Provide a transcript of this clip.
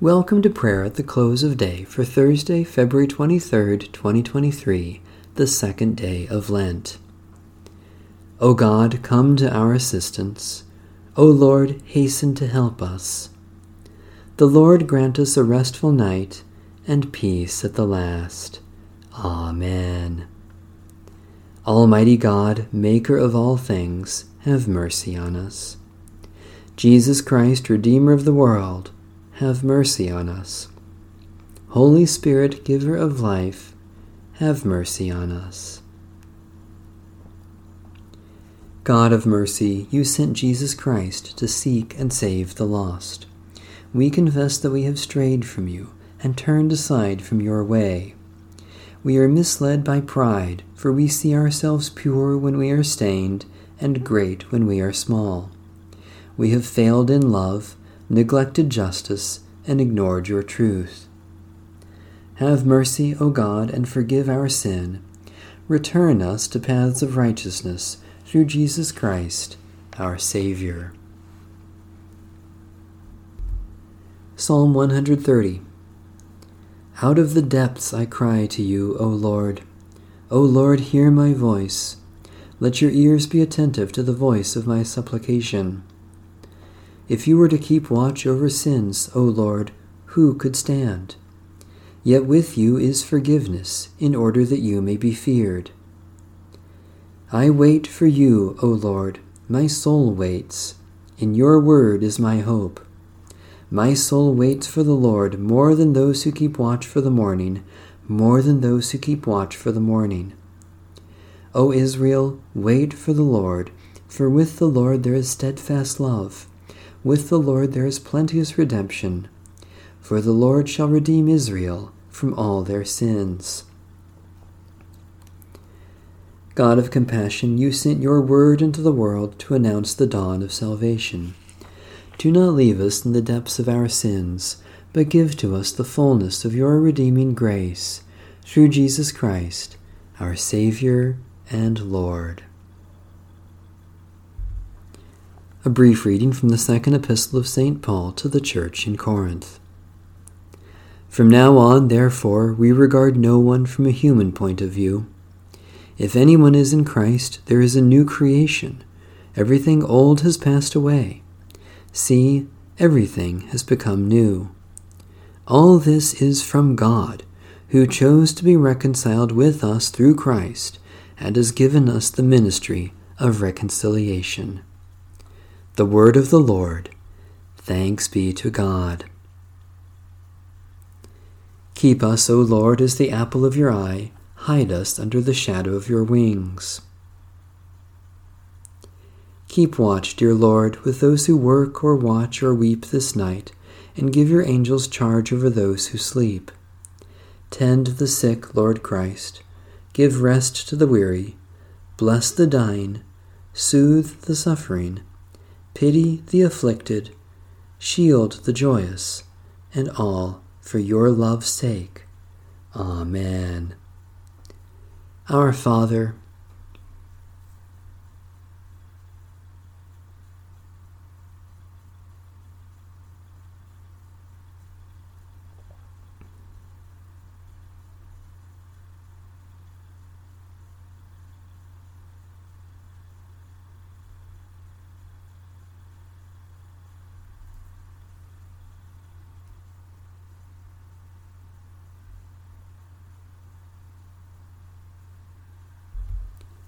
Welcome to prayer at the close of day for Thursday, February 23rd, 2023, the second day of Lent. O God, come to our assistance. O Lord, hasten to help us. The Lord grant us a restful night and peace at the last. Amen. Almighty God, Maker of all things, have mercy on us. Jesus Christ, Redeemer of the world, have mercy on us. Holy Spirit, giver of life, have mercy on us. God of mercy, you sent Jesus Christ to seek and save the lost. We confess that we have strayed from you and turned aside from your way. We are misled by pride, for we see ourselves pure when we are stained and great when we are small. We have failed in love neglected justice, and ignored your truth. Have mercy, O God, and forgive our sin. Return us to paths of righteousness through Jesus Christ, our Savior. Psalm 130 Out of the depths I cry to you, O Lord. O Lord, hear my voice. Let your ears be attentive to the voice of my supplication. If you were to keep watch over sins, O Lord, who could stand? Yet with you is forgiveness, in order that you may be feared. I wait for you, O Lord, my soul waits. In your word is my hope. My soul waits for the Lord more than those who keep watch for the morning, more than those who keep watch for the morning. O Israel, wait for the Lord, for with the Lord there is steadfast love with the Lord there is plenteous redemption, for the Lord shall redeem Israel from all their sins. God of compassion, you sent your word into the world to announce the dawn of salvation. Do not leave us in the depths of our sins, but give to us the fullness of your redeeming grace, through Jesus Christ, our Savior and Lord. A brief reading from the second epistle of St. Paul to the church in Corinth. From now on, therefore, we regard no one from a human point of view. If anyone is in Christ, there is a new creation. Everything old has passed away. See, everything has become new. All this is from God, who chose to be reconciled with us through Christ, and has given us the ministry of reconciliation. The word of the Lord. Thanks be to God. Keep us, O Lord, as the apple of your eye. Hide us under the shadow of your wings. Keep watch, dear Lord, with those who work or watch or weep this night, and give your angels charge over those who sleep. Tend the sick, Lord Christ. Give rest to the weary. Bless the dying. Soothe the suffering Pity the afflicted, shield the joyous, and all for your love's sake. Amen. Our Father,